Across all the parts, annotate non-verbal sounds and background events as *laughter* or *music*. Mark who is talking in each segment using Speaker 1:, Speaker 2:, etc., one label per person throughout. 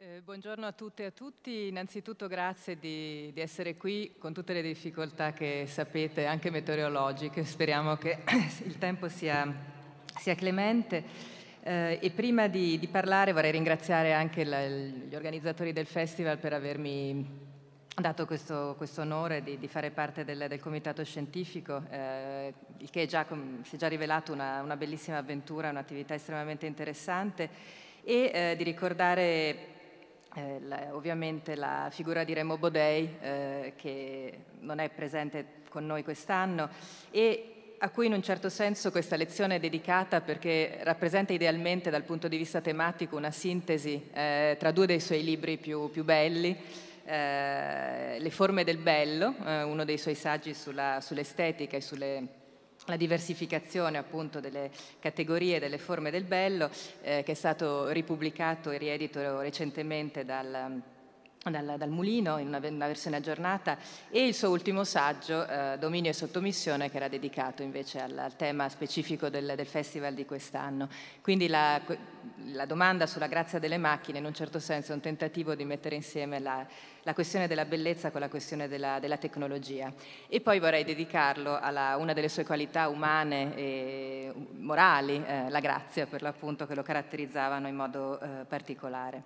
Speaker 1: Eh, buongiorno a tutte e a tutti. Innanzitutto grazie di, di, essere qui con tutte le difficoltà che sapete, anche meteorologiche. Speriamo che *coughs* il tempo sia, sia clemente. Eh, e prima di, di, parlare vorrei ringraziare anche la, gli organizzatori del festival per avermi dato questo, questo onore di, di, fare parte del, del comitato scientifico, eh, il che già, si è già rivelato una, una bellissima avventura, un'attività estremamente interessante e eh, di ricordare eh, la, ovviamente la figura di Remo Bodei, eh, che non è presente con noi quest'anno, e a cui in un certo senso questa lezione è dedicata perché rappresenta idealmente dal punto di vista tematico una sintesi eh, tra due dei suoi libri più, più belli, eh, Le forme del bello, eh, uno dei suoi saggi sulla, sull'estetica e sulle la diversificazione appunto delle categorie delle forme del bello, eh, che è stato ripubblicato e riedito recentemente dal, dal, dal Mulino in una, una, versione aggiornata, e il suo ultimo saggio, eh, Dominio e Sottomissione, che era dedicato invece al, al tema specifico del, del, festival di quest'anno. Quindi la, la, domanda sulla grazia delle macchine, in un certo senso, è un tentativo di mettere insieme la la questione della bellezza con la questione della, della tecnologia. E poi vorrei dedicarlo a una delle sue qualità umane e morali, eh, la grazia per l'appunto, che lo caratterizzavano in modo eh, particolare.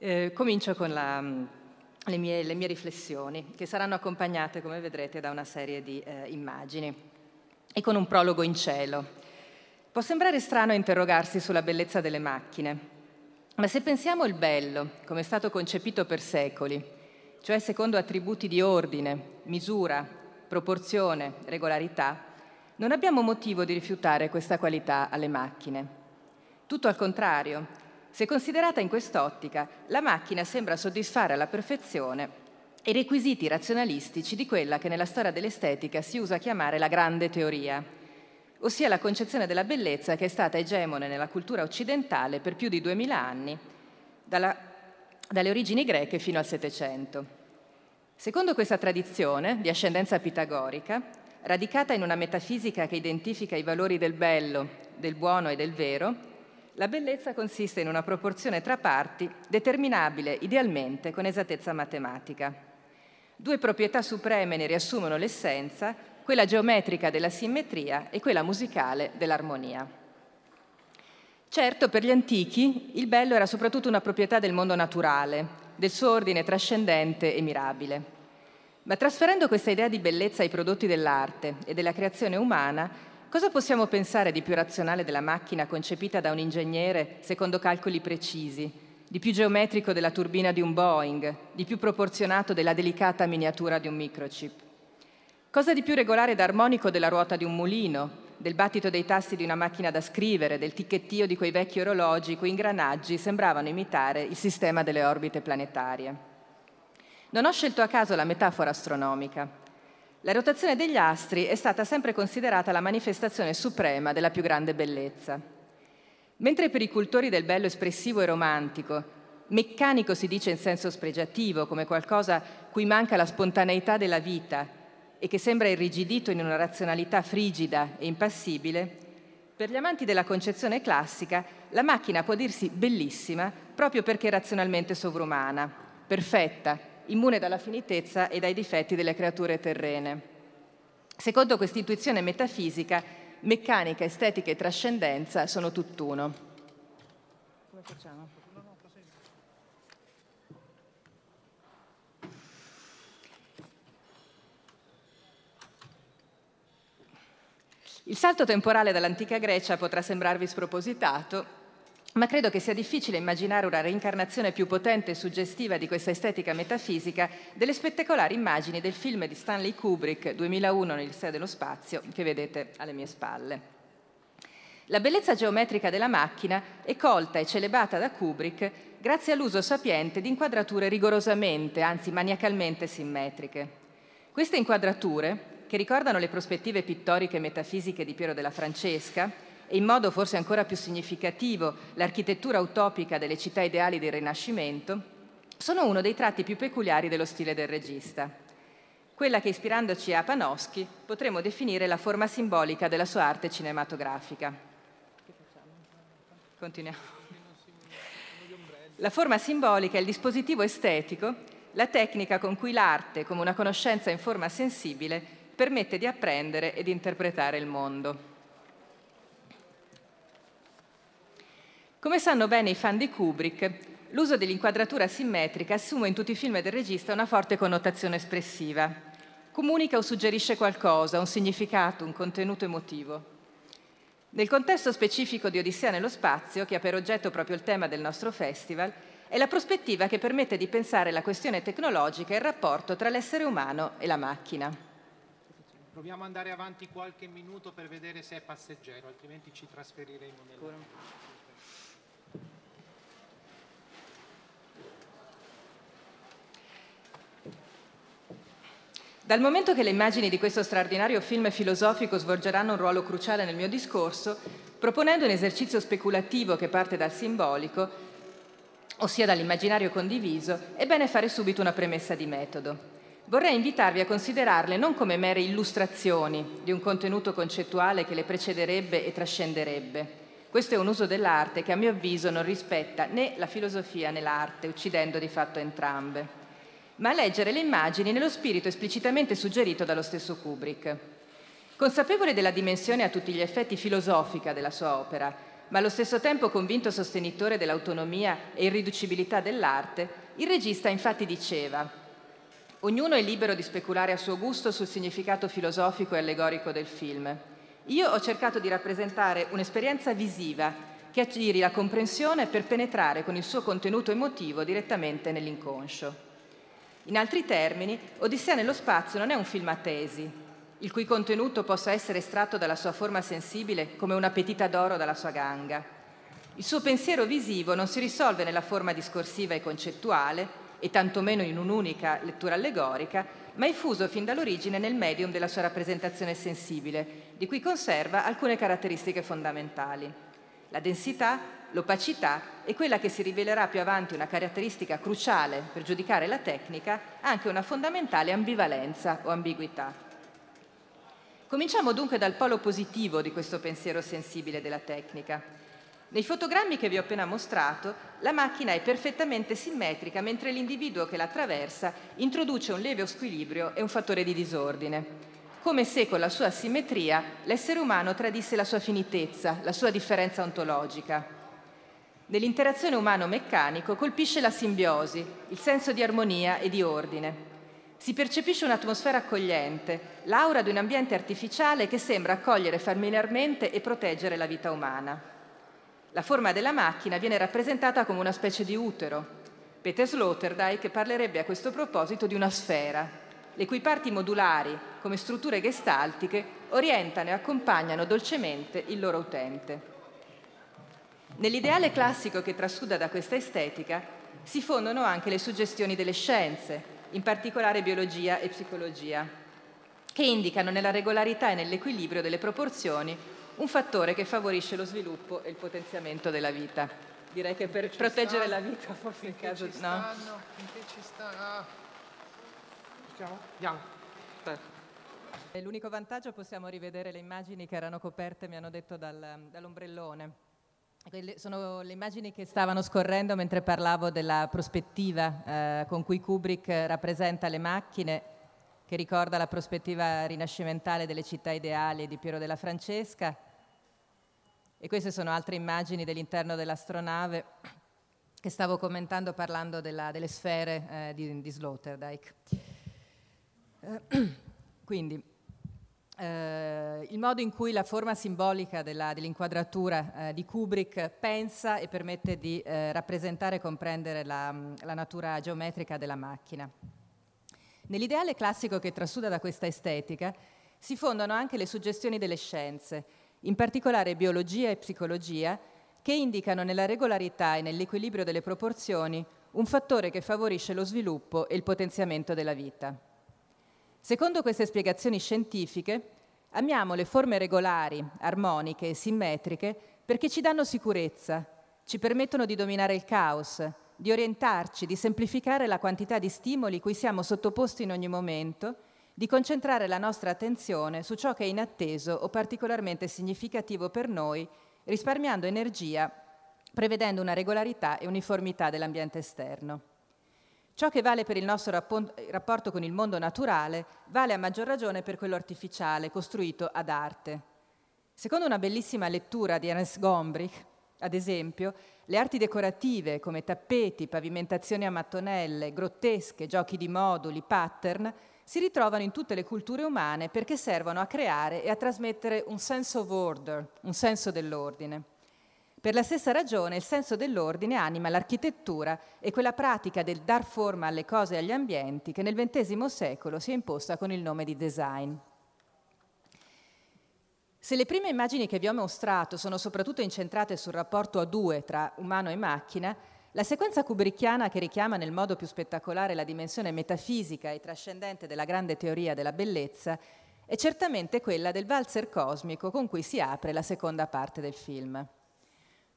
Speaker 1: Eh, comincio con la, le, mie, le, mie, riflessioni, che saranno accompagnate, come vedrete, da una serie di eh, immagini e con un prologo in cielo. Può sembrare strano interrogarsi sulla bellezza delle macchine, ma se pensiamo il bello, come è stato concepito per secoli, cioè secondo attributi di ordine, misura, proporzione, regolarità, non abbiamo motivo di rifiutare questa qualità alle macchine. Tutto al contrario, se considerata in quest'ottica, la macchina sembra soddisfare alla perfezione i requisiti razionalistici di quella che nella storia dell'estetica si usa chiamare la grande teoria, ossia la concezione della bellezza che è stata egemone nella cultura occidentale per più di duemila anni, dalla, dalle origini greche fino al Settecento. Secondo questa tradizione, di ascendenza pitagorica, radicata in una metafisica che identifica i valori del bello, del buono e del vero, la bellezza consiste in una proporzione tra parti determinabile idealmente con esattezza matematica. Due proprietà supreme ne riassumono l'essenza quella geometrica della simmetria e quella musicale dell'armonia. Certo, per gli antichi il bello era soprattutto una proprietà del mondo naturale, del suo ordine trascendente e mirabile. Ma trasferendo questa idea di bellezza ai prodotti dell'arte e della creazione umana, cosa possiamo pensare di più razionale della macchina concepita da un ingegnere secondo calcoli precisi, di più geometrico della turbina di un Boeing, di più proporzionato della delicata miniatura di un microchip? Cosa di più regolare ed armonico della ruota di un mulino, del battito dei tasti di una macchina da scrivere, del ticchettio di quei vecchi orologi cui ingranaggi sembravano imitare il sistema delle orbite planetarie. Non ho scelto a caso la metafora astronomica. La rotazione degli astri è stata sempre considerata la manifestazione suprema della più grande bellezza. Mentre per i cultori del bello espressivo e romantico, meccanico si dice in senso spregiativo, come qualcosa cui manca la spontaneità della vita e che sembra irrigidito in una razionalità frigida e impassibile, per gli amanti della concezione classica la macchina può dirsi bellissima proprio perché razionalmente sovrumana, perfetta, immune dalla finitezza e dai difetti delle creature terrene. Secondo questa intuizione metafisica, meccanica, estetica e trascendenza sono tutt'uno. Come facciamo? Il salto temporale dall'antica Grecia potrà sembrarvi spropositato, ma credo che sia difficile immaginare una reincarnazione più potente e suggestiva di questa estetica metafisica delle spettacolari immagini del film di Stanley Kubrick 2001 nel Seo dello Spazio che vedete alle mie spalle. La bellezza geometrica della macchina è colta e celebrata da Kubrick grazie all'uso sapiente di inquadrature rigorosamente, anzi maniacalmente simmetriche. Queste inquadrature, che ricordano le prospettive pittoriche e metafisiche di Piero della Francesca e in modo forse ancora più significativo l'architettura utopica delle città ideali del Rinascimento, sono uno dei tratti più peculiari dello stile del regista. Quella che ispirandoci a Panofsky potremmo definire la forma simbolica della sua arte cinematografica. Continuiamo. La forma simbolica è il dispositivo estetico, la tecnica con cui l'arte, come una conoscenza in forma sensibile, permette di apprendere ed interpretare il mondo. Come sanno bene i fan di Kubrick, l'uso dell'inquadratura simmetrica assume in tutti i film del regista una forte connotazione espressiva. Comunica o suggerisce qualcosa, un significato, un contenuto emotivo. Nel contesto specifico di Odissea nello spazio, che ha per oggetto proprio il tema del nostro festival, è la prospettiva che permette di pensare la questione tecnologica e il rapporto tra l'essere umano e la macchina.
Speaker 2: Proviamo ad andare avanti qualche minuto per vedere se è passeggero, altrimenti ci trasferiremo nel...
Speaker 1: Dal momento che le immagini di questo straordinario film filosofico svolgeranno un ruolo cruciale nel mio discorso, proponendo un esercizio speculativo che parte dal simbolico, ossia dall'immaginario condiviso, è bene fare subito una premessa di metodo. Vorrei invitarvi a considerarle non come mere illustrazioni di un contenuto concettuale che le precederebbe e trascenderebbe. Questo è un uso dell'arte che a mio avviso non rispetta né la filosofia né l'arte, uccidendo di fatto entrambe ma a leggere le immagini nello spirito esplicitamente suggerito dallo stesso Kubrick. Consapevole della dimensione a tutti gli effetti filosofica della sua opera, ma allo stesso tempo convinto sostenitore dell'autonomia e irriducibilità dell'arte, il regista infatti diceva Ognuno è libero di speculare a suo gusto sul significato filosofico e allegorico del film. Io ho cercato di rappresentare un'esperienza visiva che attiri la comprensione per penetrare con il suo contenuto emotivo direttamente nell'inconscio. In altri termini, Odissea nello spazio non è un film a tesi, il cui contenuto possa essere estratto dalla sua forma sensibile come una petita d'oro dalla sua ganga. Il suo pensiero visivo non si risolve nella forma discorsiva e concettuale, e tantomeno in un'unica lettura allegorica, ma è fuso fin dall'origine nel medium della sua rappresentazione sensibile, di cui conserva alcune caratteristiche fondamentali. La densità, l'opacità è quella che si rivelerà più avanti una caratteristica cruciale per giudicare la tecnica, anche una fondamentale ambivalenza o ambiguità. Cominciamo dunque dal polo positivo di questo pensiero sensibile della tecnica. Nei fotogrammi che vi ho appena mostrato, la macchina è perfettamente simmetrica mentre l'individuo che la attraversa introduce un lieve squilibrio e un fattore di disordine, come se con la sua simmetria l'essere umano tradisse la sua finitezza, la sua differenza ontologica. Nell'interazione umano-meccanico colpisce la simbiosi, il senso di armonia e di ordine. Si percepisce un'atmosfera accogliente, l'aura di un ambiente artificiale che sembra accogliere familiarmente e proteggere la vita umana. La forma della macchina viene rappresentata come una specie di utero. Peter Sloterdijk parlerebbe a questo proposito di una sfera, le cui parti modulari, come strutture gestaltiche, orientano e accompagnano dolcemente il loro utente. Nell'ideale classico che trasuda da questa estetica si fondono anche le suggestioni delle scienze, in particolare biologia e psicologia, che indicano nella regolarità e nell'equilibrio delle proporzioni un fattore che favorisce lo sviluppo e il potenziamento della vita. Direi che per proteggere stanno, la vita, forse in caso
Speaker 2: di... No? Finché ci stanno... Stiamo? Andiamo.
Speaker 1: L'unico vantaggio possiamo rivedere le immagini che erano coperte, mi hanno detto, dal, dall'ombrellone. Quelle sono le immagini che stavano scorrendo mentre parlavo della prospettiva eh, con cui Kubrick rappresenta le macchine, che ricorda la prospettiva rinascimentale delle città ideali di Piero della Francesca. E queste sono altre immagini dell'interno dell'astronave che stavo commentando parlando della, delle sfere eh, di, di Sloterdijk. Eh, *clears throat* quindi, eh, il modo in cui la forma simbolica dell'inquadratura eh, di Kubrick pensa e permette di eh, rappresentare e comprendere la, la, natura geometrica della macchina. Nell'ideale classico che trasuda da questa estetica si fondano anche le suggestioni delle scienze, in particolare biologia e psicologia, che indicano nella regolarità e nell'equilibrio delle proporzioni un fattore che favorisce lo sviluppo e il potenziamento della vita. Secondo queste spiegazioni scientifiche, amiamo le forme regolari, armoniche e simmetriche perché ci danno sicurezza, ci permettono di dominare il caos, di orientarci, di semplificare la quantità di stimoli cui siamo sottoposti in ogni momento, di concentrare la nostra attenzione su ciò che è inatteso o particolarmente significativo per noi, risparmiando energia prevedendo una regolarità e uniformità dell'ambiente esterno. Ciò che vale per il nostro rapporto con il mondo naturale vale a maggior ragione per quello artificiale, costruito ad arte. Secondo una bellissima lettura di Ernst Gombrich, ad esempio, le arti decorative come tappeti, pavimentazioni a mattonelle, grottesche, giochi di moduli, pattern, si ritrovano in tutte le culture umane perché servono a creare e a trasmettere un sense of order, un senso dell'ordine. Per la stessa ragione il senso dell'ordine anima l'architettura e quella pratica del dar forma alle cose e agli ambienti che nel XX secolo si è imposta con il nome di design. Se le prime immagini che vi ho mostrato sono soprattutto incentrate sul rapporto a due tra umano e macchina, la sequenza kubrickiana che richiama nel modo più spettacolare la dimensione metafisica e trascendente della grande teoria della bellezza è certamente quella del valzer cosmico con cui si apre la seconda parte del film.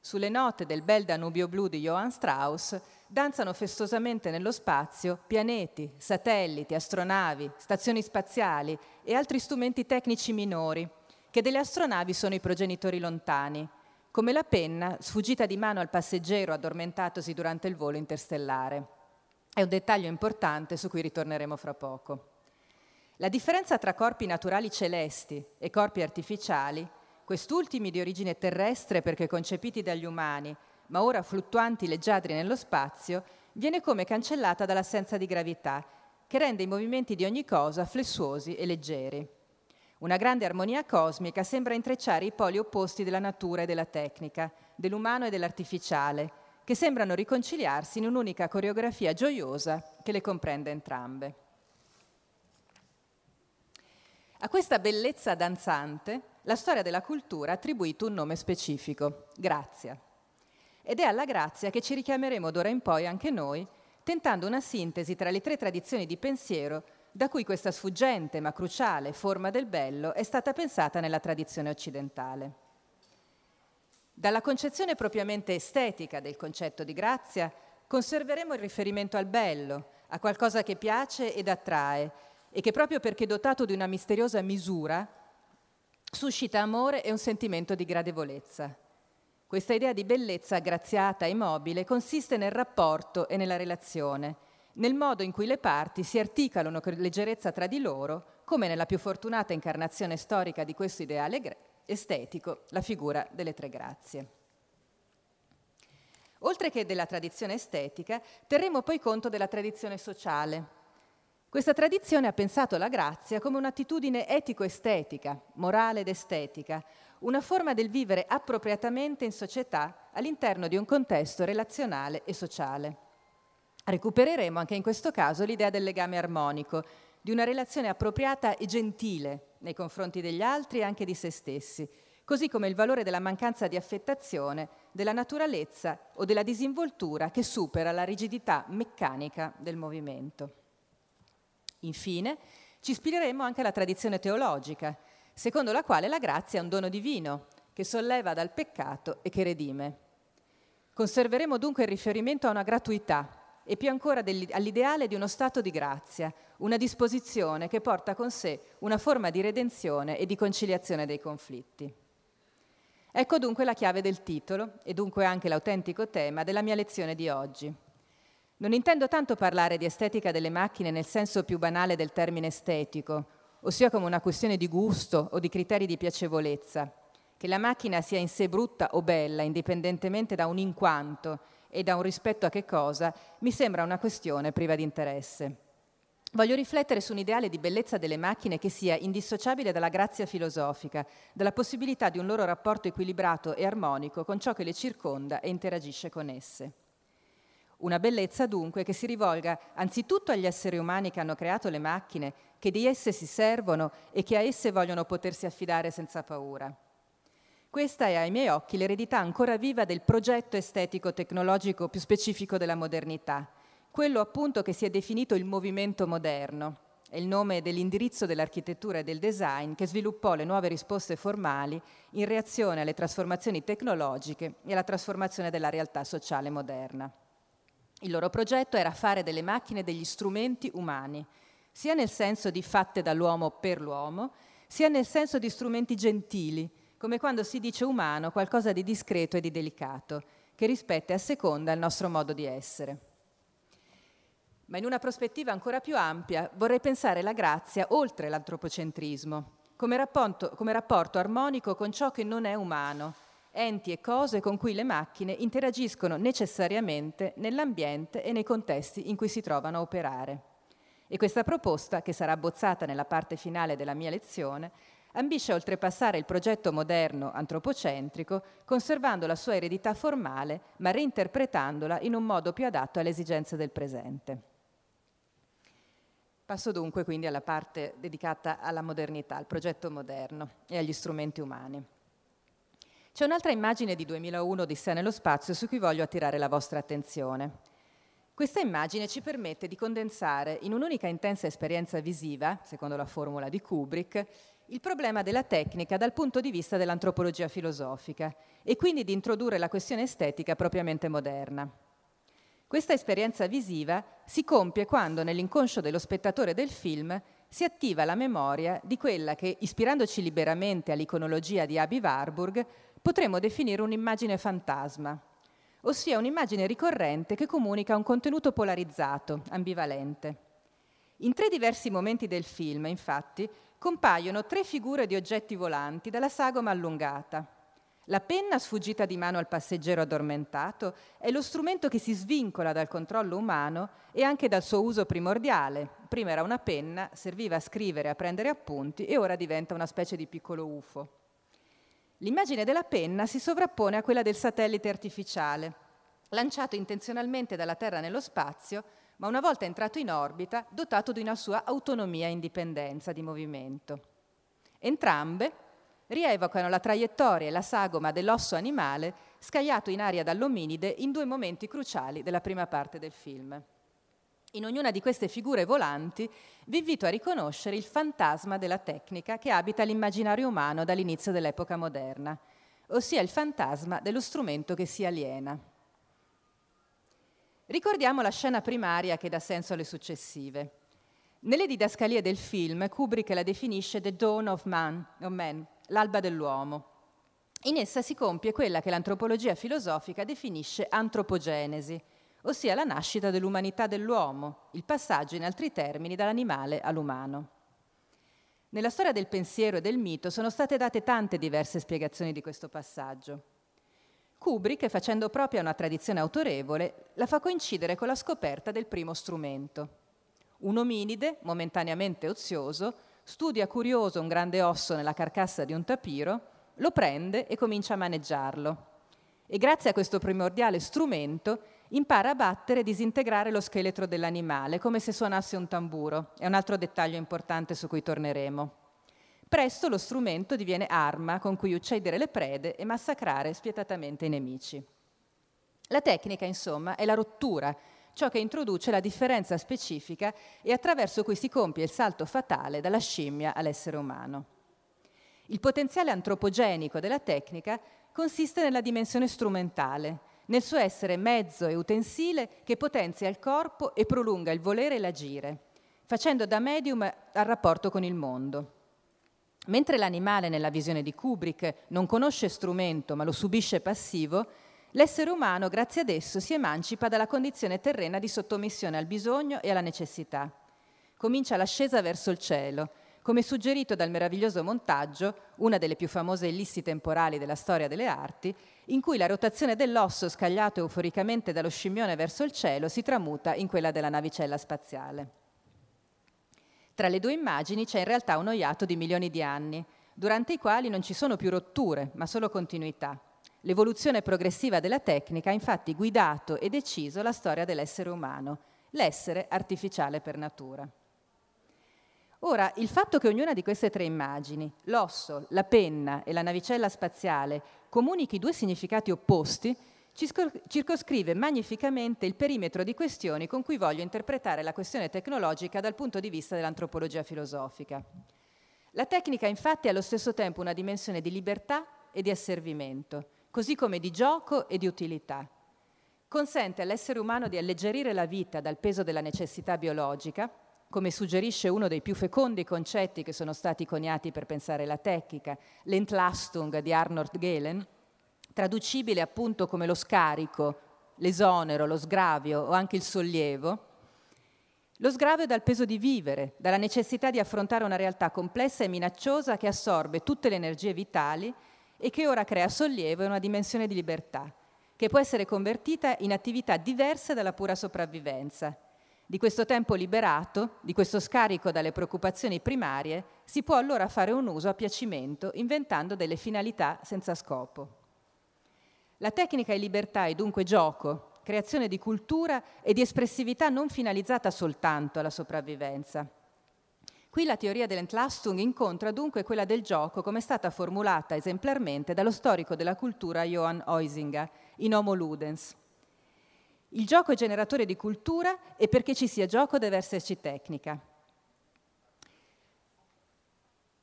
Speaker 1: Sulle note del bel Danubio blu di Johann Strauss danzano festosamente nello spazio pianeti, satelliti, astronavi, stazioni spaziali e altri strumenti tecnici minori, che delle astronavi sono i progenitori lontani, come la penna sfuggita di mano al passeggero addormentatosi durante il volo interstellare. È un dettaglio importante su cui ritorneremo fra poco. La differenza tra corpi naturali celesti e corpi artificiali quest'ultimi di origine terrestre perché concepiti dagli umani, ma ora fluttuanti leggiadri nello spazio, viene come cancellata dall'assenza di gravità, che rende i movimenti di ogni cosa flessuosi e leggeri. Una grande armonia cosmica sembra intrecciare i poli opposti della natura e della tecnica, dell'umano e dell'artificiale, che sembrano riconciliarsi in un'unica coreografia gioiosa che le comprende entrambe. A questa bellezza danzante la storia della cultura ha attribuito un nome specifico, grazia. Ed è alla grazia che ci richiameremo d'ora in poi anche noi, tentando una sintesi tra le tre tradizioni di pensiero da cui questa sfuggente ma cruciale forma del bello è stata pensata nella tradizione occidentale. Dalla concezione propriamente estetica del concetto di grazia conserveremo il riferimento al bello, a qualcosa che piace ed attrae e che proprio perché dotato di una misteriosa misura suscita amore e un sentimento di gradevolezza. Questa idea di bellezza graziata e mobile consiste nel rapporto e nella relazione, nel modo in cui le parti si articolano con leggerezza tra di loro, come nella più fortunata incarnazione storica di questo ideale estetico, la figura delle tre grazie. Oltre che della tradizione estetica, terremo poi conto della tradizione sociale, questa tradizione ha pensato la grazia come un'attitudine etico-estetica, morale ed estetica, una forma del vivere appropriatamente in società all'interno di un contesto relazionale e sociale. Recupereremo anche in questo caso l'idea del legame armonico, di una relazione appropriata e gentile nei confronti degli altri e anche di se stessi, così come il valore della mancanza di affettazione, della naturalezza o della disinvoltura che supera la rigidità meccanica del movimento. Infine, ci ispireremo anche alla tradizione teologica, secondo la quale la grazia è un dono divino che solleva dal peccato e che redime. Conserveremo dunque il riferimento a una gratuità e più ancora all'ideale di uno stato di grazia, una disposizione che porta con sé una forma di redenzione e di conciliazione dei conflitti. Ecco dunque la chiave del titolo e dunque anche l'autentico tema della mia lezione di oggi. Non intendo tanto parlare di estetica delle macchine nel senso più banale del termine estetico, ossia come una questione di gusto o di criteri di piacevolezza. Che la macchina sia in sé brutta o bella, indipendentemente da un inquanto e da un rispetto a che cosa, mi sembra una questione priva di interesse. Voglio riflettere su un ideale di bellezza delle macchine che sia indissociabile dalla grazia filosofica, dalla possibilità di un loro rapporto equilibrato e armonico con ciò che le circonda e interagisce con esse. Una bellezza dunque che si rivolga anzitutto agli esseri umani che hanno creato le macchine, che di esse si servono e che a esse vogliono potersi affidare senza paura. Questa è ai miei occhi l'eredità ancora viva del progetto estetico-tecnologico più specifico della modernità, quello appunto che si è definito il movimento moderno, è il nome dell'indirizzo dell'architettura e del design che sviluppò le nuove risposte formali in reazione alle trasformazioni tecnologiche e alla trasformazione della realtà sociale moderna. Il loro progetto era fare delle macchine degli strumenti umani, sia nel senso di fatte dall'uomo per l'uomo, sia nel senso di strumenti gentili, come quando si dice umano qualcosa di discreto e di delicato, che rispetta e asseconda il nostro modo di essere. Ma in una prospettiva ancora più ampia vorrei pensare la grazia oltre l'antropocentrismo, come rapporto, come rapporto armonico con ciò che non è umano, enti e cose con cui le macchine interagiscono necessariamente nell'ambiente e nei contesti in cui si trovano a operare. E questa proposta, che sarà abbozzata nella parte finale della mia lezione, ambisce a oltrepassare il progetto moderno antropocentrico, conservando la sua eredità formale, ma reinterpretandola in un modo più adatto alle esigenze del presente. Passo dunque quindi alla parte dedicata alla modernità, al progetto moderno e agli strumenti umani. C'è un'altra immagine di 2001 di sé nello spazio su cui voglio attirare la vostra attenzione. Questa immagine ci permette di condensare in un'unica intensa esperienza visiva, secondo la formula di Kubrick, il problema della tecnica dal punto di vista dell'antropologia filosofica e quindi di introdurre la questione estetica propriamente moderna. Questa esperienza visiva si compie quando nell'inconscio dello spettatore del film si attiva la memoria di quella che, ispirandoci liberamente all'iconologia di Abi Warburg, potremmo definire un'immagine fantasma, ossia un'immagine ricorrente che comunica un contenuto polarizzato, ambivalente. In tre diversi momenti del film, infatti, compaiono tre figure di oggetti volanti dalla sagoma allungata. La penna sfuggita di mano al passeggero addormentato è lo strumento che si svincola dal controllo umano e anche dal suo uso primordiale. Prima era una penna, serviva a scrivere, a prendere appunti e ora diventa una specie di piccolo UFO. L'immagine della penna si sovrappone a quella del satellite artificiale, lanciato intenzionalmente dalla Terra nello spazio, ma una volta entrato in orbita dotato di una sua autonomia e indipendenza di movimento. Entrambe rievocano la traiettoria e la sagoma dell'osso animale scagliato in aria dall'ominide in due momenti cruciali della prima parte del film. In ognuna di queste figure volanti vi invito a riconoscere il fantasma della tecnica che abita l'immaginario umano dall'inizio dell'epoca moderna, ossia il fantasma dello strumento che si aliena. Ricordiamo la scena primaria che dà senso alle successive. Nelle didascalie del film Kubrick la definisce The Dawn of Man, of man l'alba dell'uomo. In essa si compie quella che l'antropologia filosofica definisce antropogenesi, ossia la nascita dell'umanità dell'uomo, il passaggio in altri termini dall'animale all'umano. Nella storia del pensiero e del mito sono state date tante diverse spiegazioni di questo passaggio. Kubrick, facendo propria una tradizione autorevole, la fa coincidere con la scoperta del primo strumento. Un ominide, momentaneamente ozioso, studia curioso un grande osso nella carcassa di un tapiro, lo prende e comincia a maneggiarlo. E grazie a questo primordiale strumento impara a battere e disintegrare lo scheletro dell'animale, come se suonasse un tamburo. È un altro dettaglio importante su cui torneremo. Presto lo strumento diviene arma con cui uccidere le prede e massacrare spietatamente i nemici. La tecnica, insomma, è la rottura, ciò che introduce la differenza specifica e attraverso cui si compie il salto fatale dalla scimmia all'essere umano. Il potenziale antropogenico della tecnica consiste nella dimensione strumentale, nel suo essere mezzo e utensile che potenzia il corpo e prolunga il volere e l'agire, facendo da medium al rapporto con il mondo. Mentre l'animale, nella visione di Kubrick, non conosce strumento ma lo subisce passivo, l'essere umano, grazie ad esso, si emancipa dalla condizione terrena di sottomissione al bisogno e alla necessità. Comincia l'ascesa verso il cielo, come suggerito dal meraviglioso montaggio, una delle più famose ellissi temporali della storia delle arti, in cui la rotazione dell'osso scagliato euforicamente dallo scimmione verso il cielo si tramuta in quella della navicella spaziale. Tra le due immagini c'è in realtà uno iato di milioni di anni, durante i quali non ci sono più rotture, ma solo continuità. L'evoluzione progressiva della tecnica ha infatti guidato e deciso la storia dell'essere umano, l'essere artificiale per natura. Ora, il fatto che ognuna di queste tre immagini, l'osso, la penna e la navicella spaziale, comunichi due significati opposti, circoscrive magnificamente il perimetro di questioni con cui voglio interpretare la questione tecnologica dal punto di vista dell'antropologia filosofica. La tecnica infatti ha allo stesso tempo una dimensione di libertà e di asservimento, così come di gioco e di utilità. Consente all'essere umano di alleggerire la vita dal peso della necessità biologica, come suggerisce uno dei più fecondi concetti che sono stati coniati per pensare la tecnica, l'Entlastung di Arnold Gehlen, traducibile appunto come lo scarico, l'esonero, lo sgravio o anche il sollievo, lo sgravio dal peso di vivere, dalla necessità di affrontare una realtà complessa e minacciosa che assorbe tutte le energie vitali e che ora crea sollievo e una dimensione di libertà, che può essere convertita in attività diverse dalla pura sopravvivenza. Di questo tempo liberato, di questo scarico dalle preoccupazioni primarie, si può allora fare un uso a piacimento, inventando delle finalità senza scopo. La tecnica e libertà è dunque gioco, creazione di cultura e di espressività non finalizzata soltanto alla sopravvivenza. Qui la teoria dell'Entlastung incontra dunque quella del gioco come è stata formulata esemplarmente dallo storico della cultura Johann Huizinga in Homo Ludens. Il gioco è generatore di cultura e perché ci sia gioco deve esserci tecnica.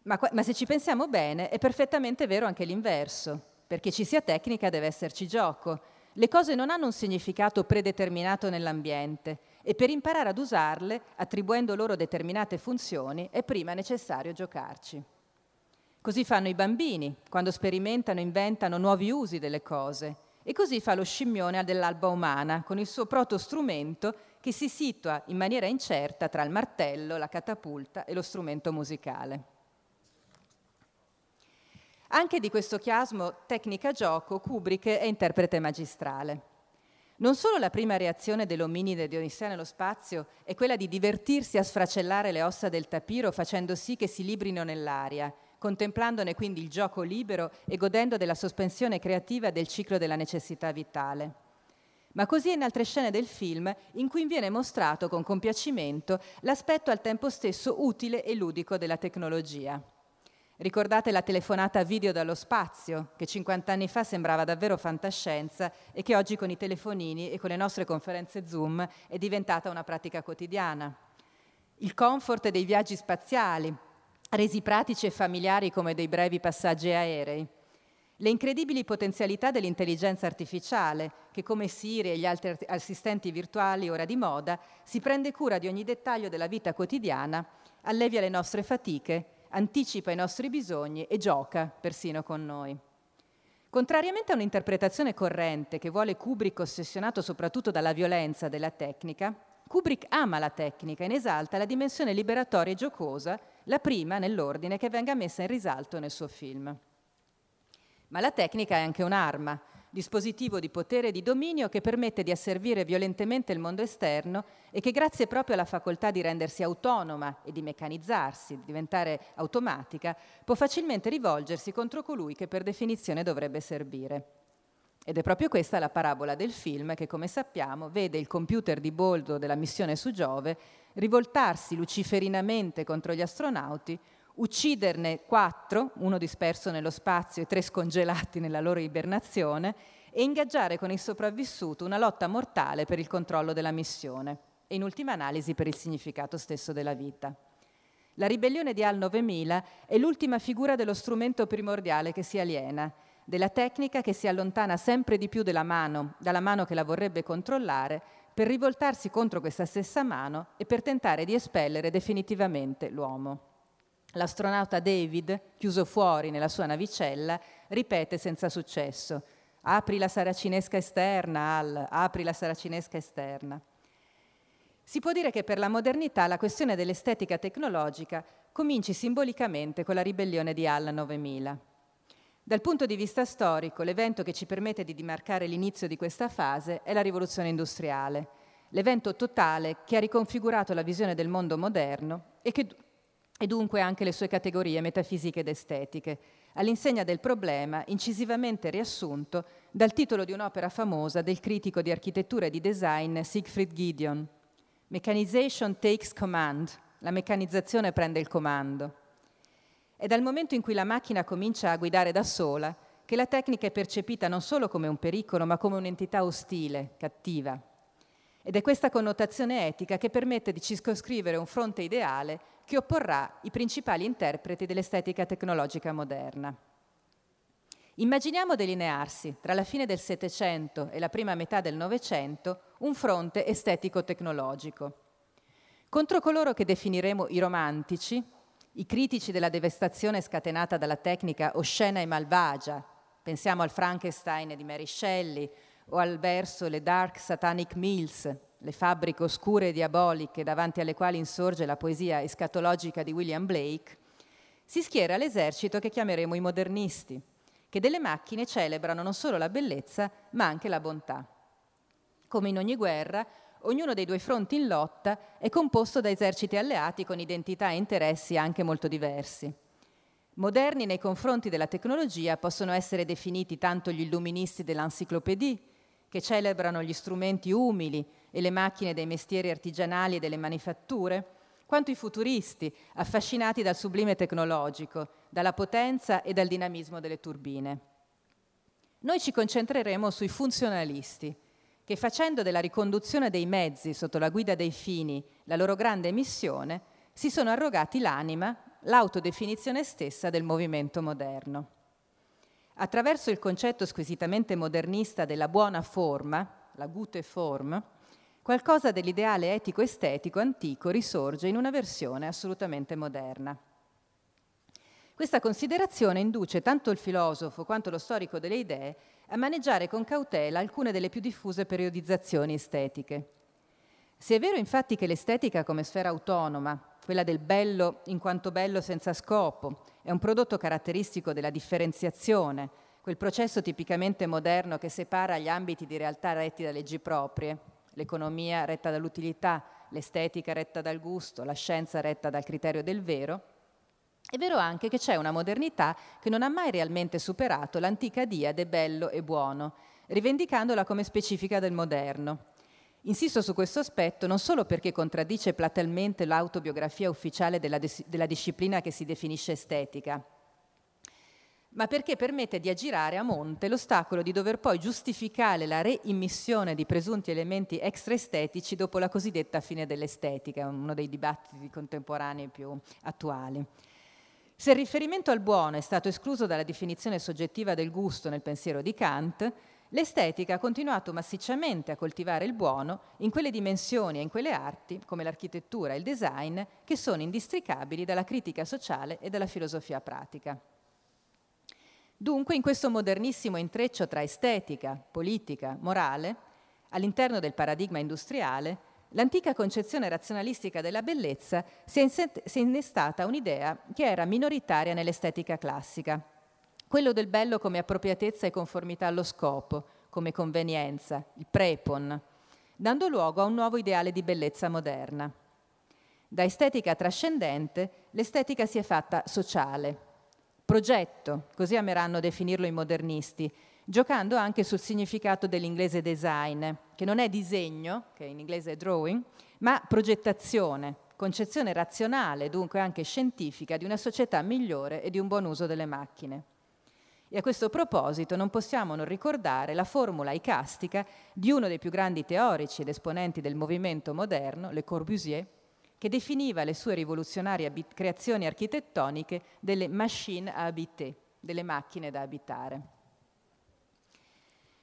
Speaker 1: Ma, ma, se ci pensiamo bene è perfettamente vero anche l'inverso. Perché ci sia tecnica deve esserci gioco. Le cose non hanno un significato predeterminato nell'ambiente e per imparare ad usarle, attribuendo loro determinate funzioni, è prima necessario giocarci. Così fanno i bambini, quando sperimentano e inventano nuovi usi delle cose. E così fa lo scimmione dell'alba umana, con il suo proto-strumento che si situa in maniera incerta tra il martello, la catapulta e lo strumento musicale. Anche di questo chiasmo tecnica-gioco Kubrick è interprete magistrale. Non solo la prima reazione dell'ominide di nello spazio è quella di divertirsi a sfracellare le ossa del tapiro facendo sì che si librino nell'aria, contemplandone quindi il gioco libero e godendo della sospensione creativa del ciclo della necessità vitale. Ma così è in altre scene del film in cui viene mostrato con compiacimento l'aspetto al tempo stesso utile e ludico della tecnologia. Ricordate la telefonata video dallo spazio, che 50 anni fa sembrava davvero fantascienza e che oggi con i telefonini e con le nostre conferenze Zoom è diventata una pratica quotidiana. Il comfort dei viaggi spaziali, resi pratici e familiari come dei brevi passaggi aerei. Le incredibili potenzialità dell'intelligenza artificiale, che come Siri e gli altri assistenti virtuali ora di moda, si prende cura di ogni dettaglio della vita quotidiana, allevia le nostre fatiche anticipa i nostri bisogni e gioca persino con noi. Contrariamente a un'interpretazione corrente che vuole Kubrick ossessionato soprattutto dalla violenza della tecnica, Kubrick ama la tecnica e ne esalta la dimensione liberatoria e giocosa, la prima nell'ordine che venga messa in risalto nel suo film. Ma la tecnica è anche un'arma, dispositivo di potere e di dominio che permette di asservire violentemente il mondo esterno e che grazie proprio alla facoltà di rendersi autonoma e di meccanizzarsi, di diventare automatica, può facilmente rivolgersi contro colui che per definizione dovrebbe servire. Ed è proprio questa la parabola del film che, come sappiamo, vede il computer di boldo della missione su Giove rivoltarsi luciferinamente contro gli astronauti ucciderne quattro, uno disperso nello spazio e tre scongelati nella loro ibernazione, e ingaggiare con il sopravvissuto una lotta mortale per il controllo della missione e in ultima analisi per il significato stesso della vita. La ribellione di Al 9000 è l'ultima figura dello strumento primordiale che si aliena, della tecnica che si allontana sempre di più mano, dalla mano che la vorrebbe controllare, per rivoltarsi contro questa stessa mano e per tentare di espellere definitivamente l'uomo. L'astronauta David, chiuso fuori nella sua navicella, ripete senza successo: Apri la saracinesca esterna, Al, apri la saracinesca esterna. Si può dire che per la modernità la questione dell'estetica tecnologica cominci simbolicamente con la ribellione di Al 9000. Dal punto di vista storico, l'evento che ci permette di dimarcare l'inizio di questa fase è la rivoluzione industriale, l'evento totale che ha riconfigurato la visione del mondo moderno e che e dunque anche le sue categorie metafisiche ed estetiche, all'insegna del problema incisivamente riassunto dal titolo di un'opera famosa del critico di architettura e di design Siegfried Gideon. Mechanization takes command, la meccanizzazione prende il comando. È dal momento in cui la macchina comincia a guidare da sola che la tecnica è percepita non solo come un pericolo, ma come un'entità ostile, cattiva. Ed è questa connotazione etica che permette di circoscrivere un fronte ideale che opporrà i principali interpreti dell'estetica tecnologica moderna. Immaginiamo delinearsi tra la fine del Settecento e la prima metà del Novecento un fronte estetico-tecnologico. Contro coloro che definiremo i romantici, i critici della devastazione scatenata dalla tecnica oscena e malvagia, Pensiamo al Frankenstein di Mary Shelley o al verso Le Dark Satanic Mills, le fabbriche oscure e diaboliche davanti alle quali insorge la poesia escatologica di William Blake, si schiera l'esercito che chiameremo i modernisti, che delle macchine celebrano non solo la bellezza, ma anche la bontà. Come in ogni guerra, ognuno dei due fronti in lotta è composto da eserciti alleati con identità e interessi anche molto diversi. Moderni nei confronti della tecnologia possono essere definiti tanto gli illuministi dell'Encyclopédie, che celebrano gli strumenti umili e le macchine dei mestieri artigianali e delle manifatture, quanto i futuristi, affascinati dal sublime tecnologico, dalla potenza e dal dinamismo delle turbine. Noi ci concentreremo sui funzionalisti, che facendo della riconduzione dei mezzi sotto la guida dei fini la loro grande missione, si sono arrogati l'anima, l'autodefinizione stessa del movimento moderno. Attraverso il concetto squisitamente modernista della buona forma, la gute form, qualcosa dell'ideale etico-estetico antico risorge in una versione assolutamente moderna. Questa considerazione induce tanto il filosofo quanto lo storico delle idee a maneggiare con cautela alcune delle più diffuse periodizzazioni estetiche. Se è vero infatti che l'estetica come sfera autonoma, quella del bello in quanto bello senza scopo, è un prodotto caratteristico della differenziazione, quel processo tipicamente moderno che separa gli ambiti di realtà retti da leggi proprie, l'economia retta dall'utilità, l'estetica retta dal gusto, la scienza retta dal criterio del vero, è vero anche che c'è una modernità che non ha mai realmente superato l'antica diade bello e buono, rivendicandola come specifica del moderno. Insisto su questo aspetto non solo perché contraddice platalmente l'autobiografia ufficiale della, della disciplina che si definisce estetica, ma perché permette di aggirare a monte l'ostacolo di dover poi giustificare la reimmissione di presunti elementi extraestetici dopo la cosiddetta fine dell'estetica, uno dei dibattiti contemporanei più attuali. Se il riferimento al buono è stato escluso dalla definizione soggettiva del gusto nel pensiero di Kant, l'estetica ha continuato massicciamente a coltivare il buono in quelle dimensioni e in quelle arti, come l'architettura e il design, che sono indistricabili dalla critica sociale e dalla filosofia pratica. Dunque, in questo modernissimo intreccio tra estetica, politica, morale, all'interno del paradigma industriale, l'antica concezione razionalistica della bellezza si è innestata un'idea che era minoritaria nell'estetica classica, quello del bello come appropriatezza e conformità allo scopo, come convenienza, il prepon, dando luogo a un nuovo ideale di bellezza moderna. Da estetica trascendente, l'estetica si è fatta sociale, progetto, così ameranno definirlo i modernisti, giocando anche sul significato dell'inglese design, che non è disegno, che in inglese è drawing, ma progettazione, concezione razionale, dunque anche scientifica, di una società migliore e di un buon uso delle macchine. E a questo proposito non possiamo non ricordare la formula icastica di uno dei più grandi teorici ed esponenti del movimento moderno, Le Corbusier, che definiva le sue rivoluzionarie creazioni architettoniche delle machine à habiter, delle macchine da abitare.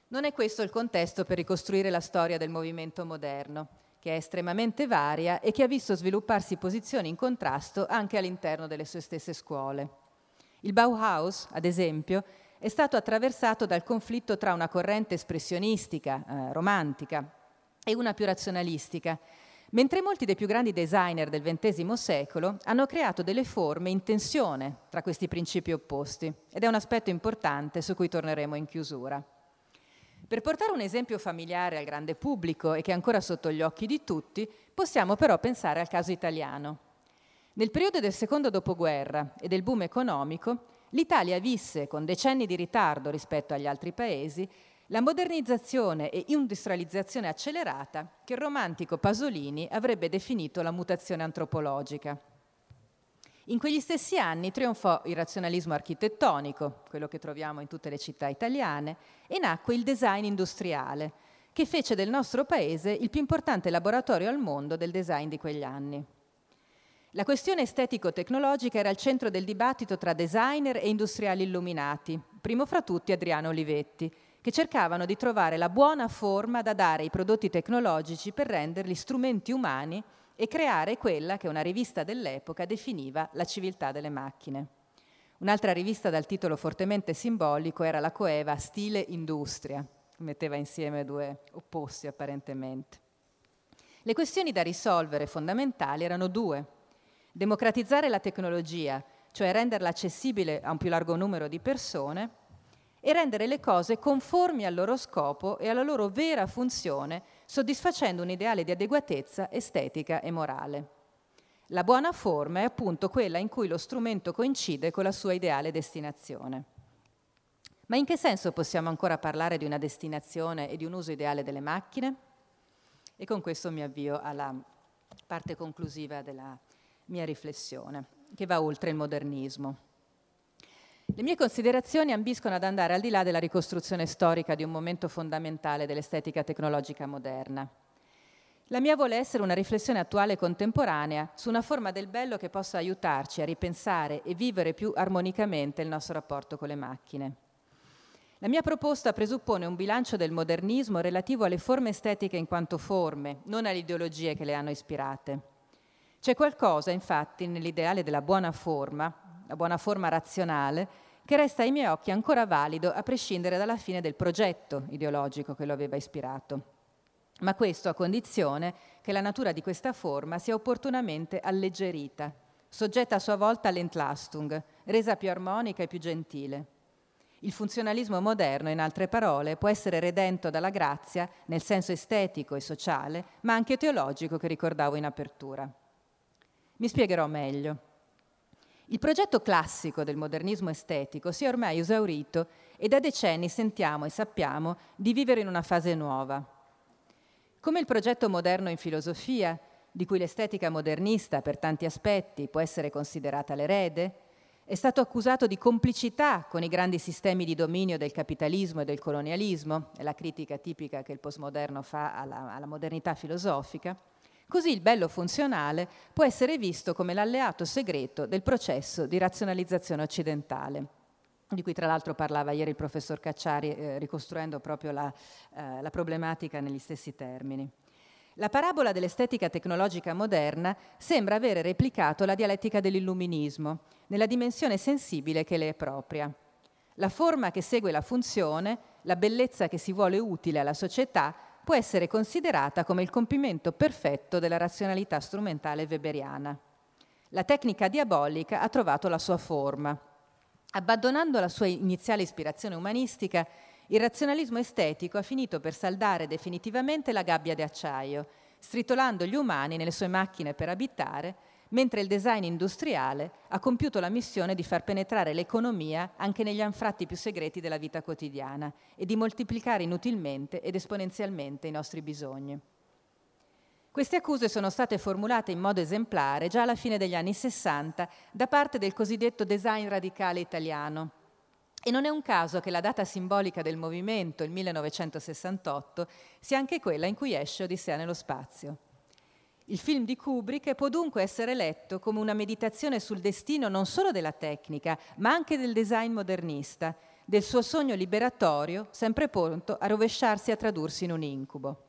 Speaker 1: Non è questo il contesto per ricostruire la storia del movimento moderno, che è estremamente varia e che ha visto svilupparsi posizioni in contrasto anche all'interno delle sue stesse scuole. Il Bauhaus, ad esempio, è stato attraversato dal conflitto tra una corrente espressionistica, eh, romantica, e una più razionalistica, mentre molti dei più grandi designer del XX secolo hanno creato delle forme in tensione tra questi principi opposti ed è un aspetto importante su cui torneremo in chiusura. Per portare un esempio familiare al grande pubblico e che è ancora sotto gli occhi di tutti, possiamo però pensare al caso italiano. Nel periodo del secondo dopoguerra e del boom economico, l'Italia visse, con decenni di ritardo rispetto agli altri paesi, la modernizzazione e industrializzazione accelerata che il romantico Pasolini avrebbe definito la mutazione antropologica. In quegli stessi anni trionfò il razionalismo architettonico, quello che troviamo in tutte le città italiane, e nacque il design industriale, che fece del nostro paese il più importante laboratorio al mondo del design di quegli anni. La questione estetico-tecnologica era al centro del dibattito tra designer e industriali illuminati, primo fra tutti Adriano Olivetti, che cercavano di trovare la buona forma da dare ai prodotti tecnologici per renderli strumenti umani e creare quella che una rivista dell'epoca definiva la civiltà delle macchine. Un'altra rivista dal titolo fortemente simbolico era la coeva Stile Industria, metteva insieme due opposti apparentemente. Le questioni da risolvere fondamentali erano due. Democratizzare la tecnologia, cioè renderla accessibile a un più largo numero di persone, e rendere le cose conformi al loro scopo e alla loro vera funzione, soddisfacendo un ideale di adeguatezza estetica e morale. La buona forma è appunto quella in cui lo strumento coincide con la sua ideale destinazione. Ma in che senso possiamo ancora parlare di una destinazione e di un uso ideale delle macchine? E con questo mi avvio alla parte conclusiva della mia riflessione, che va oltre il modernismo. Le mie considerazioni ambiscono ad andare al di là della ricostruzione storica di un momento fondamentale dell'estetica tecnologica moderna, la mia vuole essere una riflessione attuale e contemporanea su una forma del bello che possa aiutarci a ripensare e vivere più armonicamente il nostro rapporto con le macchine. La mia proposta presuppone un bilancio del modernismo relativo alle forme estetiche in quanto forme, non alle ideologie che le hanno ispirate. C'è qualcosa, infatti, nell'ideale della buona forma, la buona forma razionale, che resta ai miei occhi ancora valido a prescindere dalla fine del progetto ideologico che lo aveva ispirato ma questo a condizione che la natura di questa forma sia opportunamente alleggerita, soggetta a sua volta all'entlastung, resa più armonica e più gentile. Il funzionalismo moderno, in altre parole, può essere redento dalla grazia nel senso estetico e sociale, ma anche teologico che ricordavo in apertura. Mi spiegherò meglio. Il progetto classico del modernismo estetico si è ormai esaurito e da decenni sentiamo e sappiamo di vivere in una fase nuova, come il progetto moderno in filosofia, di cui l'estetica modernista per tanti aspetti può essere considerata l'erede, è stato accusato di complicità con i grandi sistemi di dominio del capitalismo e del colonialismo, è la critica tipica che il postmoderno fa alla, alla modernità filosofica, così il bello funzionale può essere visto come l'alleato segreto del processo di razionalizzazione occidentale di cui tra l'altro parlava ieri il professor Cacciari, eh, ricostruendo proprio la, eh, la problematica negli stessi termini. La parabola dell'estetica tecnologica moderna sembra avere replicato la dialettica dell'illuminismo, nella dimensione sensibile che le è propria. La forma che segue la funzione, la bellezza che si vuole utile alla società, può essere considerata come il compimento perfetto della razionalità strumentale weberiana. La tecnica diabolica ha trovato la sua forma, Abbandonando la sua iniziale ispirazione umanistica, il razionalismo estetico ha finito per saldare definitivamente la gabbia di acciaio, stritolando gli umani nelle sue macchine per abitare, mentre il design industriale ha compiuto la missione di far penetrare l'economia anche negli anfratti più segreti della vita quotidiana e di moltiplicare inutilmente ed esponenzialmente i nostri bisogni. Queste accuse sono state formulate in modo esemplare già alla fine degli anni Sessanta da parte del cosiddetto design radicale italiano. E non è un caso che la data simbolica del movimento, il 1968, sia anche quella in cui esce Odissea nello spazio. Il film di Kubrick può dunque essere letto come una meditazione sul destino non solo della tecnica, ma anche del design modernista, del suo sogno liberatorio, sempre pronto a rovesciarsi e a tradursi in un incubo.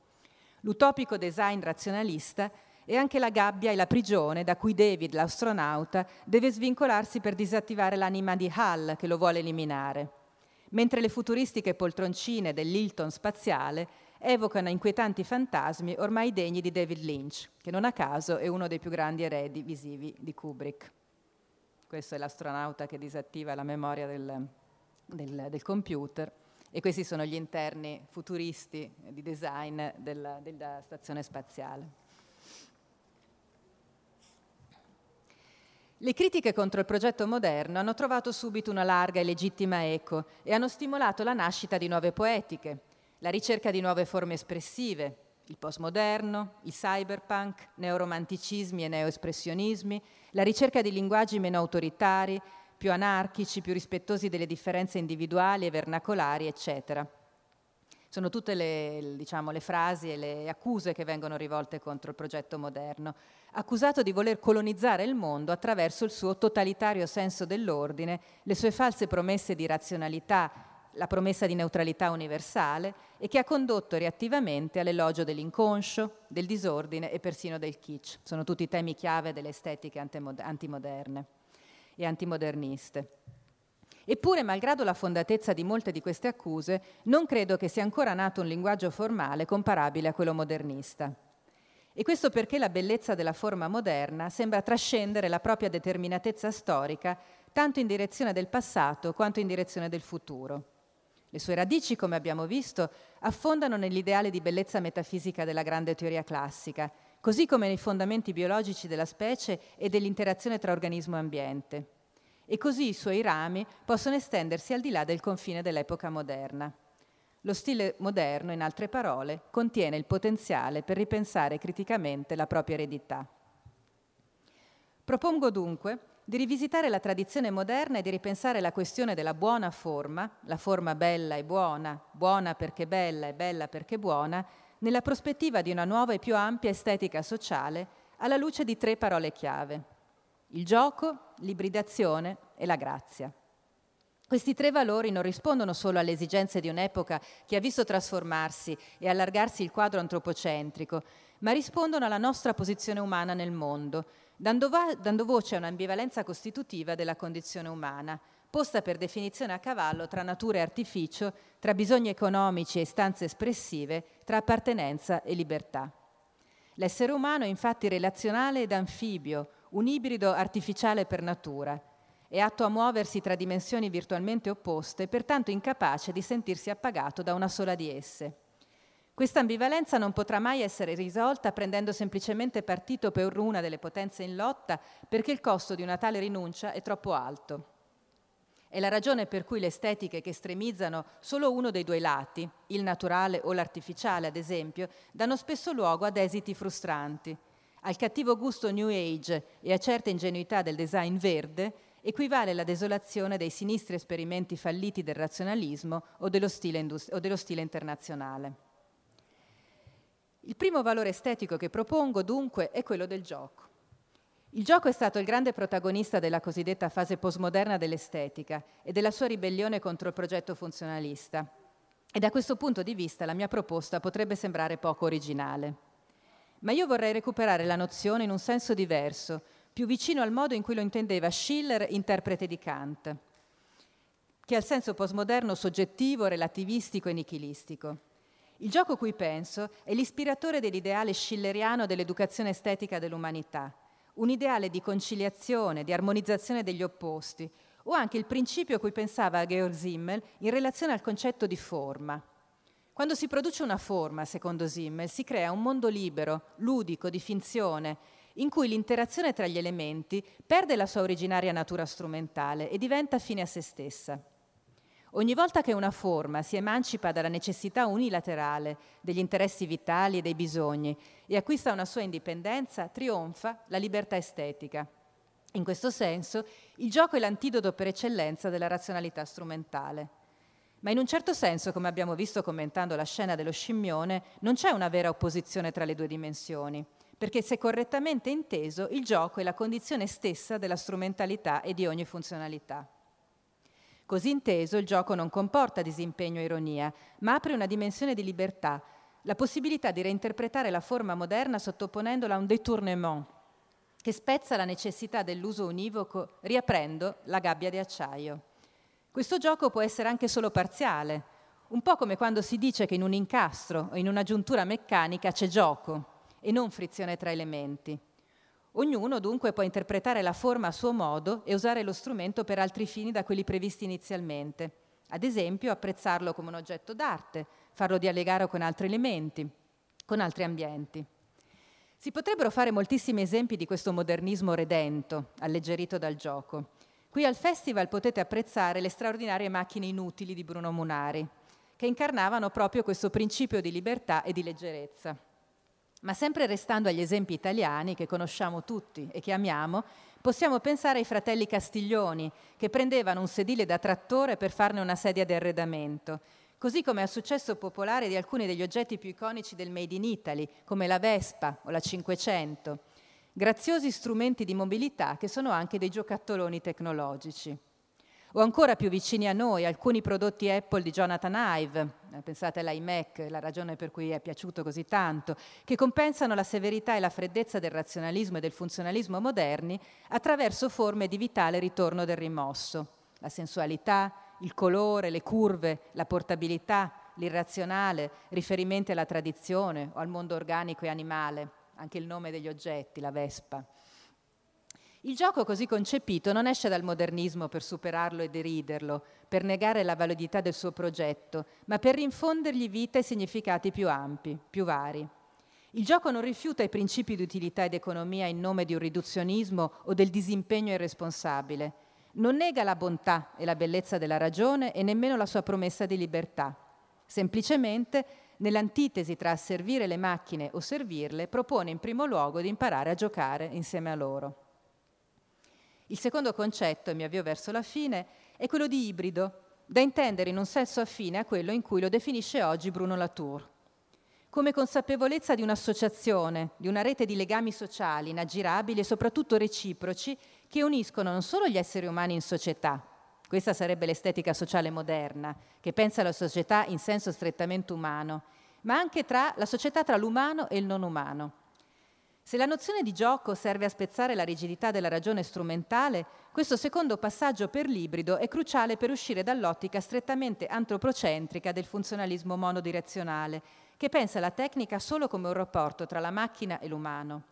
Speaker 1: L'utopico design razionalista è anche la gabbia e la prigione da cui David, l'astronauta, deve svincolarsi per disattivare l'anima di Hal che lo vuole eliminare, mentre le futuristiche poltroncine dell'Hilton spaziale evocano inquietanti fantasmi ormai degni di David Lynch, che non a caso è uno dei più grandi eredi visivi di Kubrick. Questo è l'astronauta che disattiva la memoria del, del, del computer e questi sono gli interni futuristi di design della, della stazione spaziale. Le critiche contro il progetto moderno hanno trovato subito una larga e legittima eco e hanno stimolato la nascita di nuove poetiche, la ricerca di nuove forme espressive, il postmoderno, il cyberpunk, neoromanticismi e neoespressionismi, la ricerca di linguaggi meno autoritari, più anarchici, più rispettosi delle differenze individuali e vernacolari, eccetera. Sono tutte le, diciamo, le, frasi e le accuse che vengono rivolte contro il progetto moderno, accusato di voler colonizzare il mondo attraverso il suo totalitario senso dell'ordine, le sue false promesse di razionalità, la promessa di neutralità universale e che ha condotto reattivamente all'elogio dell'inconscio, del disordine e persino del kitsch. Sono tutti temi chiave delle estetiche antimoderne e antimoderniste. Eppure, malgrado la fondatezza di molte di queste accuse, non credo che sia ancora nato un linguaggio formale comparabile a quello modernista. E questo perché la bellezza della forma moderna sembra trascendere la propria determinatezza storica tanto in direzione del passato quanto in direzione del futuro. Le sue radici, come abbiamo visto, affondano nell'ideale di bellezza metafisica della grande teoria classica, così come nei fondamenti biologici della specie e dell'interazione tra organismo e ambiente. E così i suoi rami possono estendersi al di là del confine dell'epoca moderna. Lo stile moderno, in altre parole, contiene il potenziale per ripensare criticamente la propria eredità. Propongo dunque di rivisitare la tradizione moderna e di ripensare la questione della buona forma, la forma bella e buona, buona perché bella e bella perché buona, nella prospettiva di una nuova e più ampia estetica sociale alla luce di tre parole chiave. Il gioco, l'ibridazione e la grazia. Questi tre valori non rispondono solo alle esigenze di un'epoca che ha visto trasformarsi e allargarsi il quadro antropocentrico, ma rispondono alla nostra posizione umana nel mondo, dando, va- dando voce a un'ambivalenza costitutiva della condizione umana, posta per definizione a cavallo tra natura e artificio, tra bisogni economici e istanze espressive, tra appartenenza e libertà. L'essere umano è infatti relazionale ed anfibio, un ibrido artificiale per natura, è atto a muoversi tra dimensioni virtualmente opposte pertanto incapace di sentirsi appagato da una sola di esse. Questa ambivalenza non potrà mai essere risolta prendendo semplicemente partito per una delle potenze in lotta perché il costo di una tale rinuncia è troppo alto. È la ragione per cui le estetiche che estremizzano solo uno dei due lati, il naturale o l'artificiale ad esempio, danno spesso luogo ad esiti frustranti. Al cattivo gusto New Age e a certe ingenuità del design verde equivale la desolazione dei sinistri esperimenti falliti del razionalismo o dello stile, o dello stile internazionale. Il primo valore estetico che propongo dunque è quello del gioco. Il gioco è stato il grande protagonista della cosiddetta fase postmoderna dell'estetica e della sua ribellione contro il progetto funzionalista. E da questo punto di vista la mia proposta potrebbe sembrare poco originale. Ma io vorrei recuperare la nozione in un senso diverso, più vicino al modo in cui lo intendeva Schiller, interprete di Kant, che ha il senso postmoderno soggettivo, relativistico e nichilistico. Il gioco cui penso è l'ispiratore dell'ideale schilleriano dell'educazione estetica dell'umanità, un ideale di conciliazione, di armonizzazione degli opposti, o anche il principio a cui pensava Georg Simmel in relazione al concetto di forma. Quando si produce una forma, secondo Simmel, si crea un mondo libero, ludico, di finzione, in cui l'interazione tra gli elementi perde la sua originaria natura strumentale e diventa fine a se stessa. Ogni volta che una forma si emancipa dalla necessità unilaterale degli interessi vitali e dei bisogni e acquista una sua indipendenza, trionfa la libertà estetica. In questo senso, il gioco è l'antidoto per eccellenza della razionalità strumentale. Ma in un certo senso, come abbiamo visto commentando la scena dello scimmione, non c'è una vera opposizione tra le due dimensioni perché se correttamente inteso il gioco è la condizione stessa della strumentalità e di ogni funzionalità. Così inteso il gioco non comporta disimpegno e ironia, ma apre una dimensione di libertà, la possibilità di reinterpretare la forma moderna sottoponendola a un détournement, che spezza la necessità dell'uso univoco riaprendo la gabbia di acciaio. Questo gioco può essere anche solo parziale, un po' come quando si dice che in un incastro o in una giuntura meccanica c'è gioco, e non frizione tra elementi. Ognuno dunque può interpretare la forma a suo modo e usare lo strumento per altri fini da quelli previsti inizialmente. Ad esempio, apprezzarlo come un oggetto d'arte, farlo dialogare con altri elementi, con altri ambienti. Si potrebbero fare moltissimi esempi di questo modernismo redento, alleggerito dal gioco. Qui al festival potete apprezzare le straordinarie macchine inutili di Bruno Munari, che incarnavano proprio questo principio di libertà e di leggerezza. Ma sempre restando agli esempi italiani che conosciamo tutti e che amiamo, possiamo pensare ai fratelli Castiglioni, che prendevano un sedile da trattore per farne una sedia di arredamento, così come al successo popolare di alcuni degli oggetti più iconici del Made in Italy, come la Vespa o la 500, graziosi strumenti di mobilità che sono anche dei giocattoloni tecnologici. O ancora più vicini a noi alcuni prodotti Apple di Jonathan Ive, pensate all'iMac, la ragione per cui è piaciuto così tanto, che compensano la severità e la freddezza del razionalismo e del funzionalismo moderni attraverso forme di vitale ritorno del rimosso. la sensualità, il colore, le curve, la portabilità, l'irrazionale, riferimenti alla tradizione o al mondo organico e animale, anche il nome degli oggetti, la Vespa. Il gioco così concepito non esce dal modernismo per superarlo e deriderlo, per negare la validità del suo progetto, ma per rinfondergli vita e significati più ampi, più vari. Il gioco non rifiuta i principi di utilità ed economia in nome di un riduzionismo o del disimpegno irresponsabile. Non nega la bontà e la bellezza della ragione e nemmeno la sua promessa di libertà. Semplicemente, nell'antitesi tra servire le macchine o servirle, propone in primo luogo di imparare a giocare insieme a loro. Il secondo concetto, e mi avvio verso la fine, è quello di ibrido, da intendere in un senso affine a quello in cui lo definisce oggi Bruno Latour come consapevolezza di un'associazione, di una rete di legami sociali inaggirabili e soprattutto reciproci che uniscono non solo gli esseri umani in società, questa sarebbe l'estetica sociale moderna, che pensa alla società in senso strettamente umano, ma anche tra la società tra l'umano e il non umano. Se la nozione di gioco serve a spezzare la rigidità della ragione strumentale, questo secondo passaggio per l'ibrido è cruciale per uscire dall'ottica strettamente antropocentrica del funzionalismo monodirezionale, che pensa la tecnica solo come un rapporto tra la macchina e l'umano.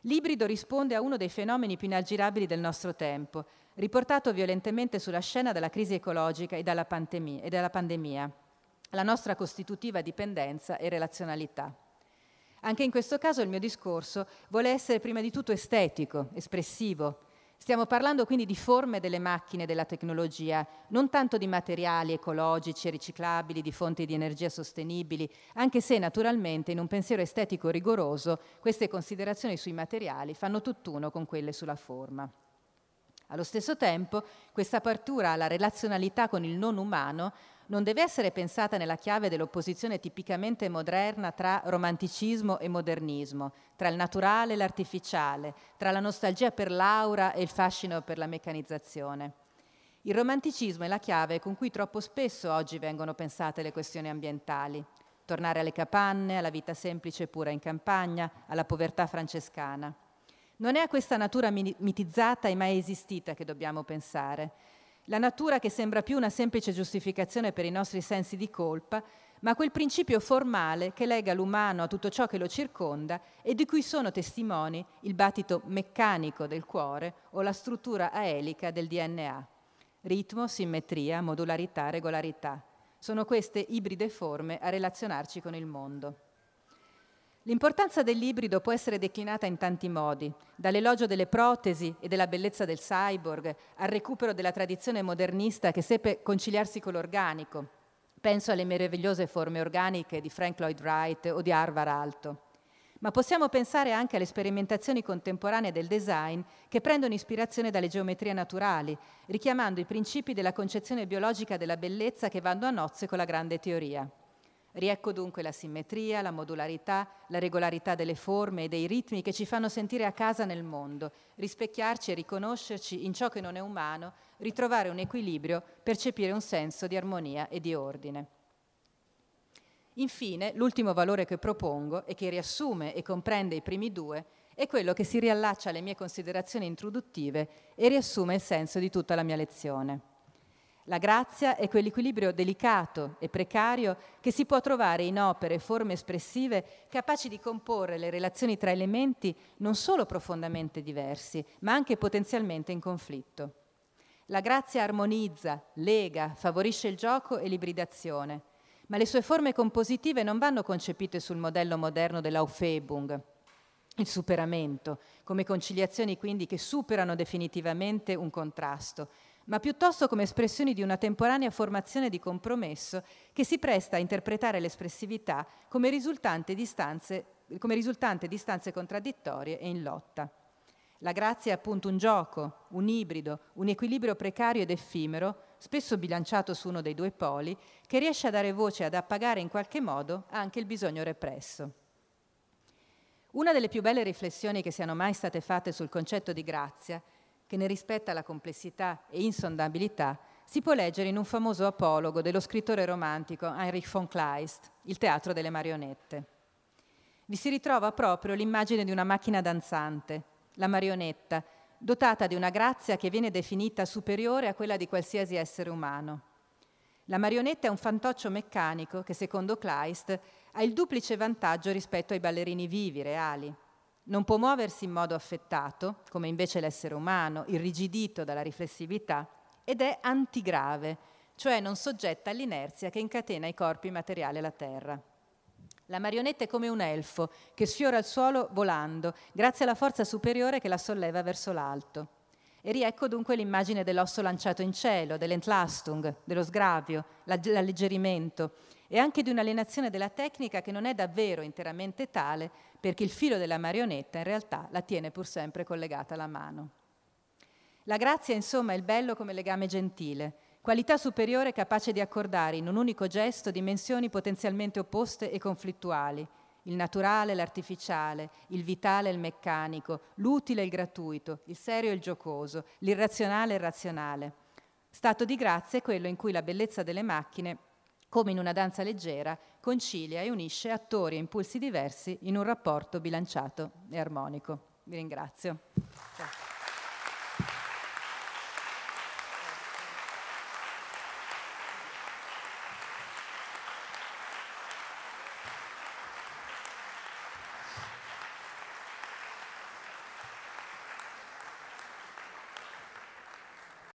Speaker 1: L'ibrido risponde a uno dei fenomeni più inaggirabili del nostro tempo, riportato violentemente sulla scena dalla crisi ecologica e dalla, pandemia, e dalla pandemia, la nostra costitutiva dipendenza e relazionalità. Anche in questo caso il mio discorso vuole essere prima di tutto estetico, espressivo, Stiamo parlando quindi di forme delle macchine della tecnologia, non tanto di materiali ecologici e riciclabili, di fonti di energia sostenibili, anche se naturalmente in un pensiero estetico rigoroso queste considerazioni sui materiali fanno tutt'uno con quelle sulla forma. Allo stesso tempo, questa apertura alla relazionalità con il non umano non deve essere pensata nella chiave dell'opposizione tipicamente moderna tra romanticismo e modernismo, tra il naturale e l'artificiale, tra la nostalgia per l'aura e il fascino per la meccanizzazione. Il romanticismo è la chiave con cui troppo spesso oggi vengono pensate le questioni ambientali. Tornare alle capanne, alla vita semplice e pura in campagna, alla povertà francescana. Non è a questa natura mitizzata e mai esistita che dobbiamo pensare, la natura che sembra più una semplice giustificazione per i nostri sensi di colpa, ma quel principio formale che lega l'umano a tutto ciò che lo circonda e di cui sono testimoni il battito meccanico del cuore o la struttura aelica del DNA. Ritmo, simmetria, modularità, regolarità. Sono queste ibride forme a relazionarci con il mondo. L'importanza dell'ibrido può essere declinata in tanti modi, dall'elogio delle protesi e della bellezza del cyborg al recupero della tradizione modernista che seppe conciliarsi con l'organico. Penso alle meravigliose forme organiche di Frank Lloyd Wright o di Arvar Alto. Ma possiamo pensare anche alle sperimentazioni contemporanee del design che prendono ispirazione dalle geometrie naturali, richiamando i principi della concezione biologica della bellezza che vanno a nozze con la grande teoria. Riecco dunque la simmetria, la modularità, la regolarità delle forme e dei ritmi che ci fanno sentire a casa nel mondo, rispecchiarci e riconoscerci in ciò che non è umano, ritrovare un equilibrio, percepire un senso di armonia e di ordine. Infine, l'ultimo valore che propongo e che riassume e comprende i primi due è quello che si riallaccia alle mie considerazioni introduttive e riassume il senso di tutta la mia lezione. La grazia è quell'equilibrio delicato e precario che si può trovare in opere e forme espressive capaci di comporre le relazioni tra elementi non solo profondamente diversi, ma anche potenzialmente in conflitto. La grazia armonizza, lega, favorisce il gioco e l'ibridazione, ma le sue forme compositive non vanno concepite sul modello moderno dell'Aufhebung, il superamento, come conciliazioni quindi che superano definitivamente un contrasto, ma piuttosto come espressioni di una temporanea formazione di compromesso che si presta a interpretare l'espressività come risultante di stanze, come risultante di stanze contraddittorie e in lotta. La grazia è appunto un gioco, un ibrido, un equilibrio precario ed effimero, spesso bilanciato su uno dei due poli, che riesce a dare voce ad appagare in qualche modo anche il bisogno represso. Una delle più belle riflessioni che siano mai state fatte sul concetto di grazia che ne rispetta la complessità e insondabilità, si può leggere in un famoso apologo dello scrittore romantico Heinrich von Kleist, Il teatro delle marionette. Vi si ritrova proprio l'immagine di una macchina danzante, la marionetta, dotata di una grazia che viene definita superiore a quella di qualsiasi essere umano. La marionetta è un fantoccio meccanico che, secondo Kleist, ha il duplice vantaggio rispetto ai ballerini vivi, reali. Non può muoversi in modo affettato, come invece l'essere umano, irrigidito dalla riflessività, ed è antigrave, cioè non soggetta all'inerzia che incatena i corpi materiali alla terra. La marionetta è come un elfo che sfiora il suolo volando, grazie alla forza superiore che la solleva verso l'alto. E riecco dunque l'immagine dell'osso lanciato in cielo, dell'entlastung, dello sgravio, l'alleggerimento e anche di un'alienazione della tecnica che non è davvero interamente tale perché il filo della marionetta in realtà la tiene pur sempre collegata alla mano. La grazia, insomma, è il bello come legame gentile, qualità superiore capace di accordare in un unico gesto dimensioni potenzialmente opposte e conflittuali, il naturale l'artificiale, il vitale il meccanico, l'utile il gratuito, il serio il giocoso, l'irrazionale il razionale. Stato di grazia è quello in cui la bellezza delle macchine, come in una danza leggera, concilia e unisce attori e impulsi diversi in un rapporto bilanciato e armonico. Vi ringrazio.